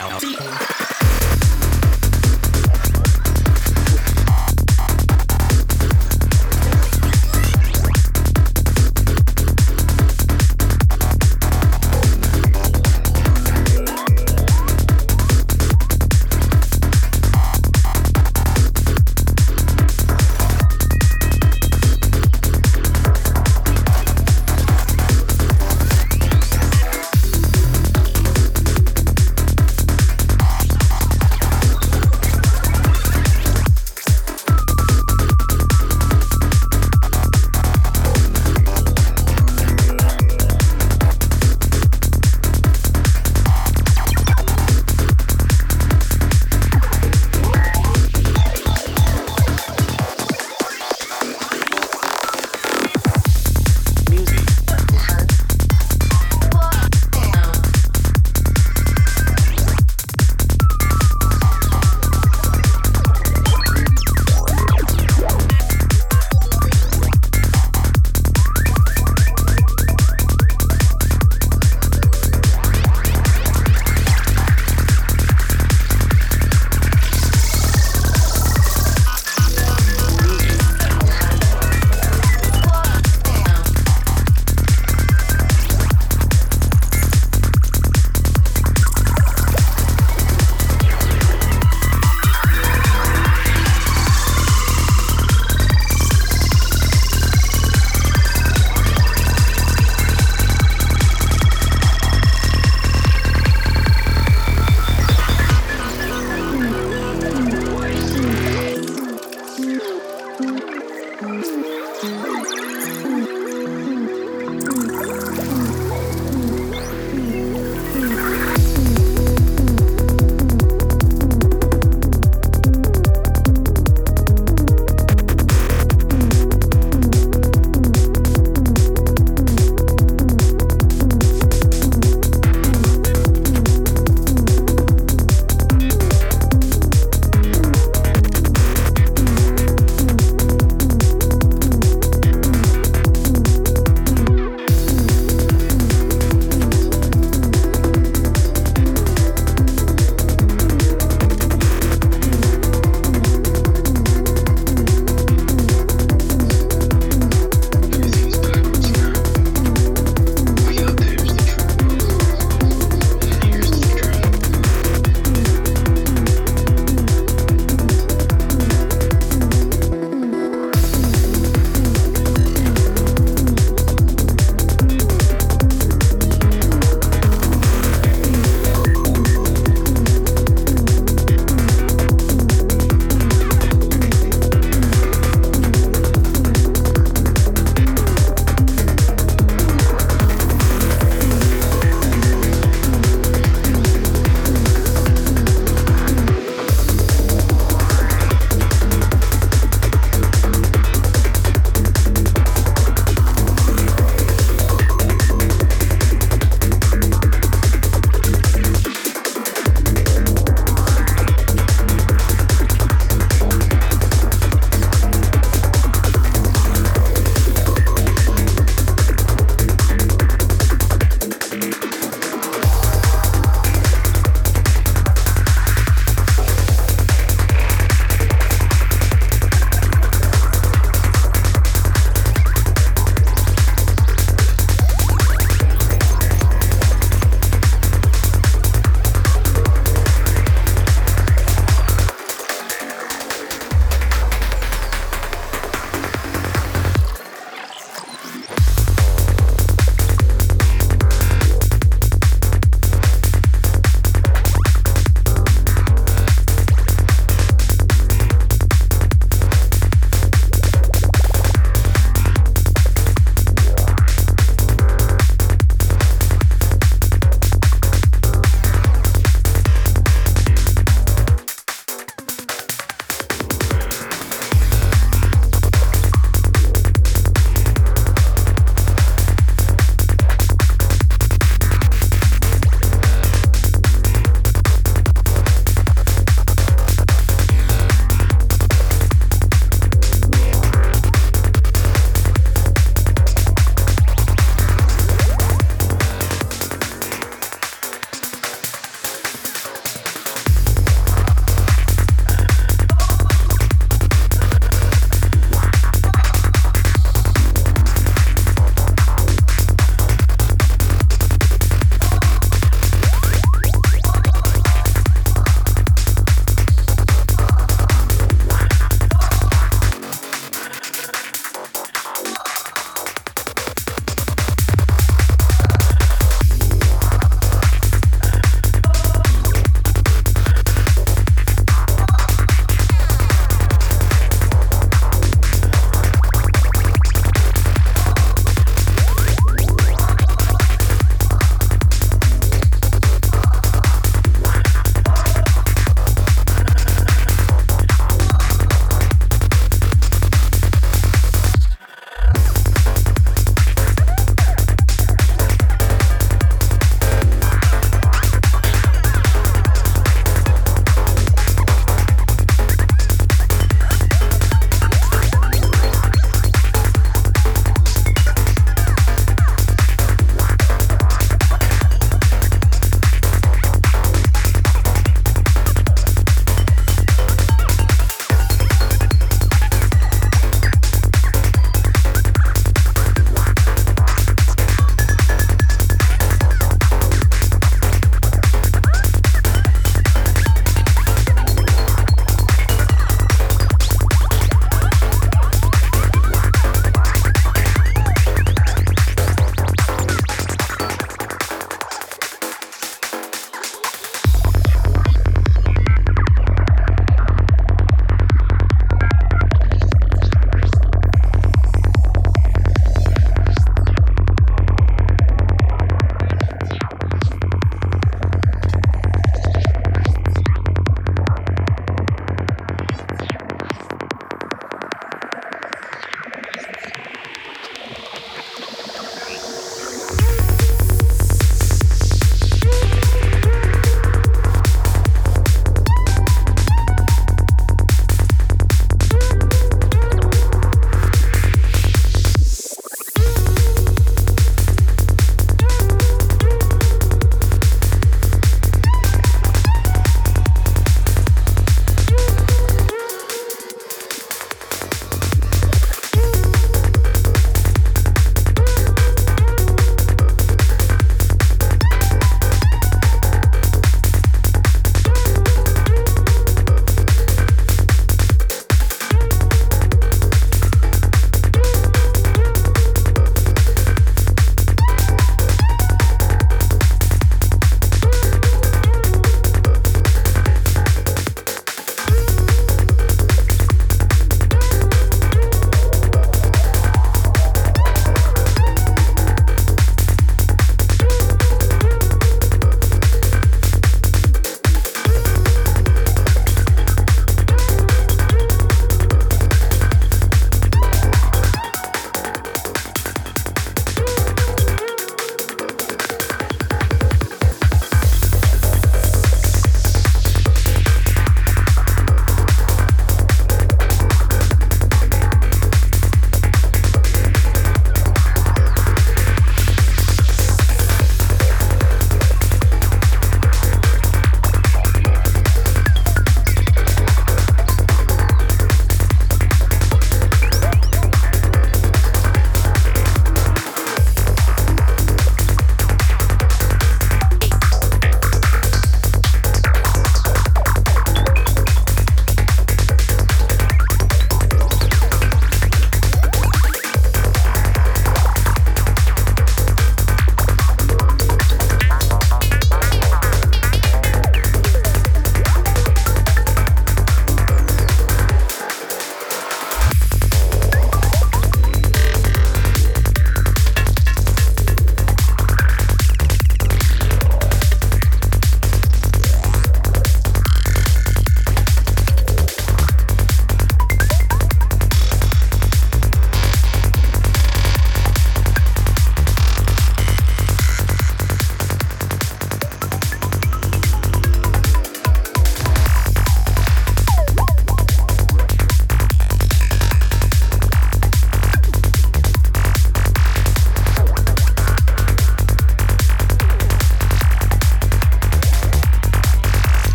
Out.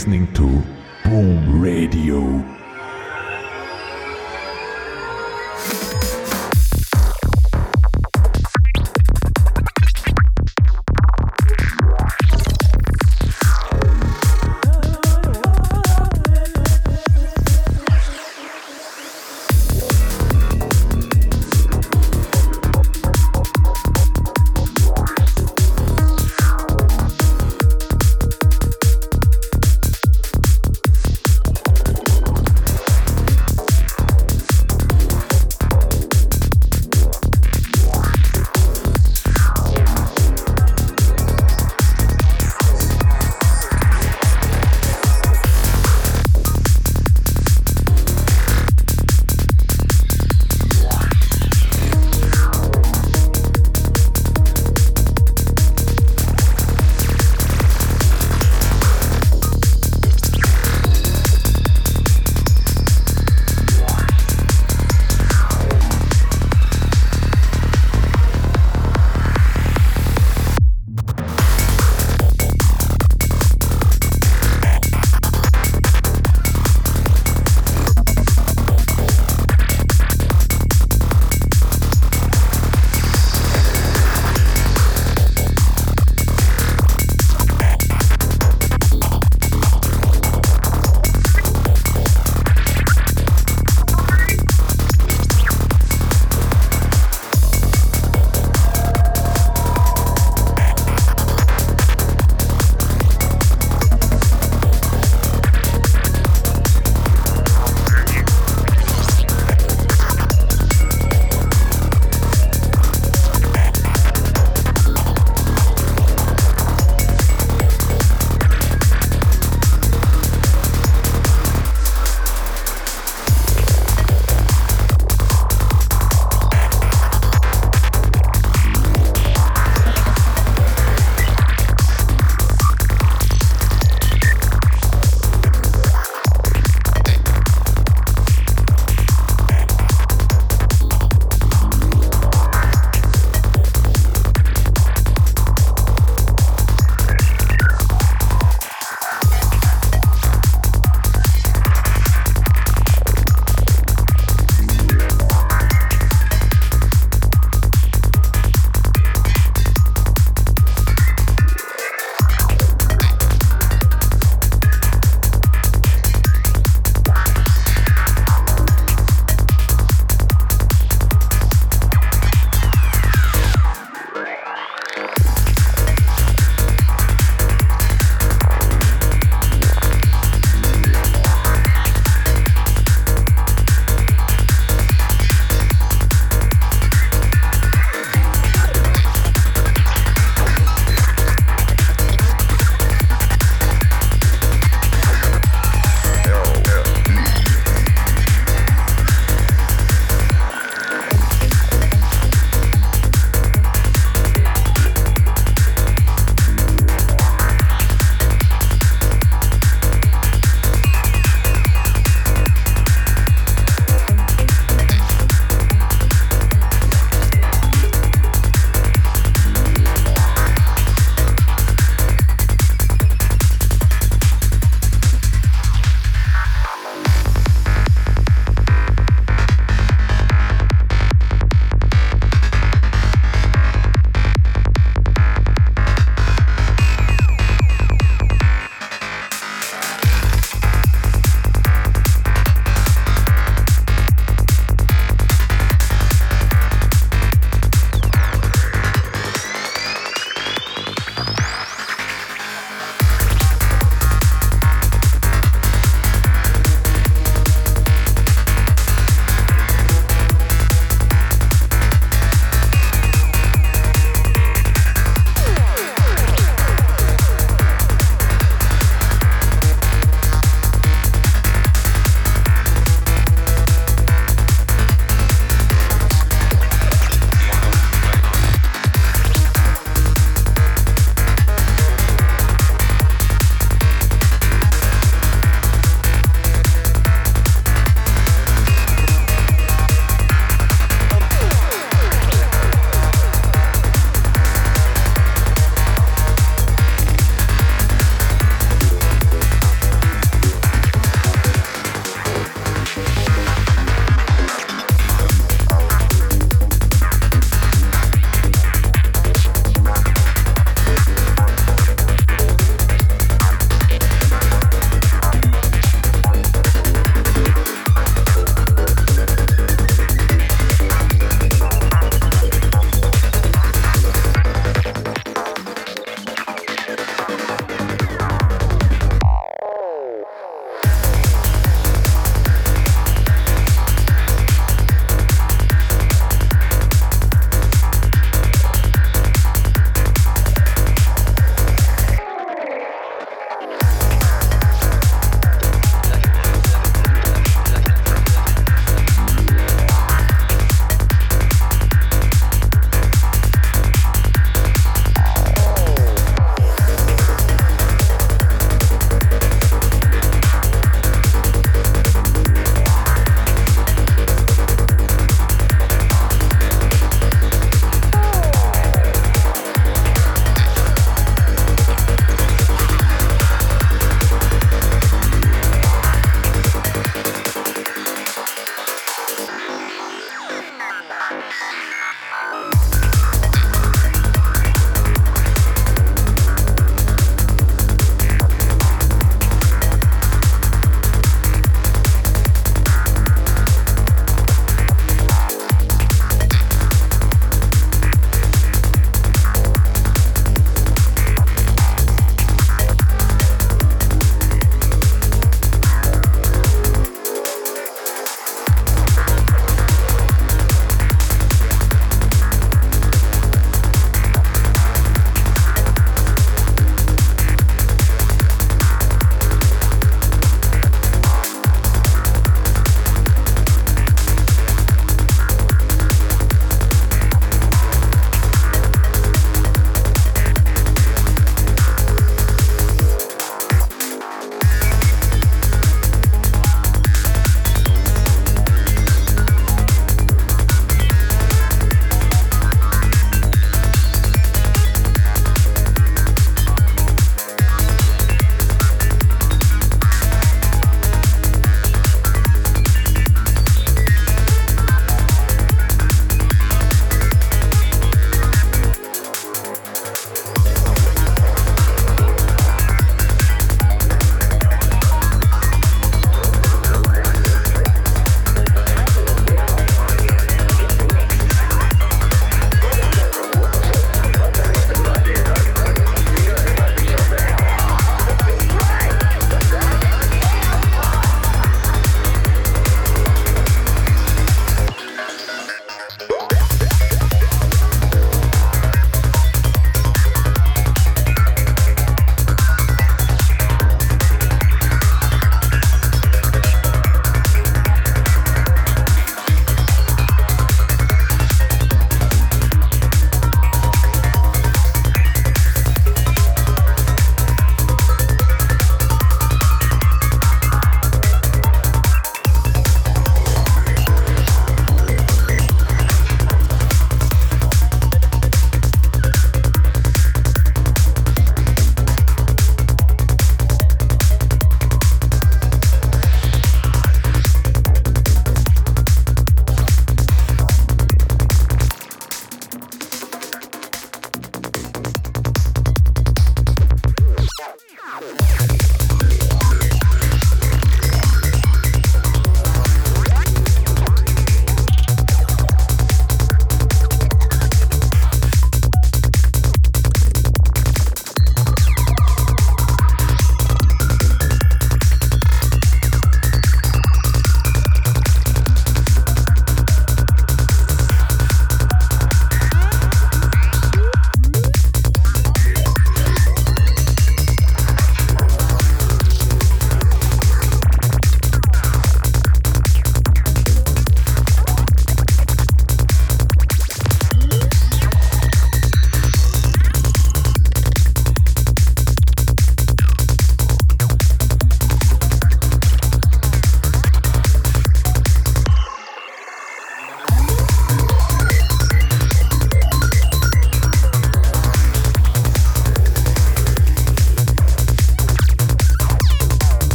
Listening to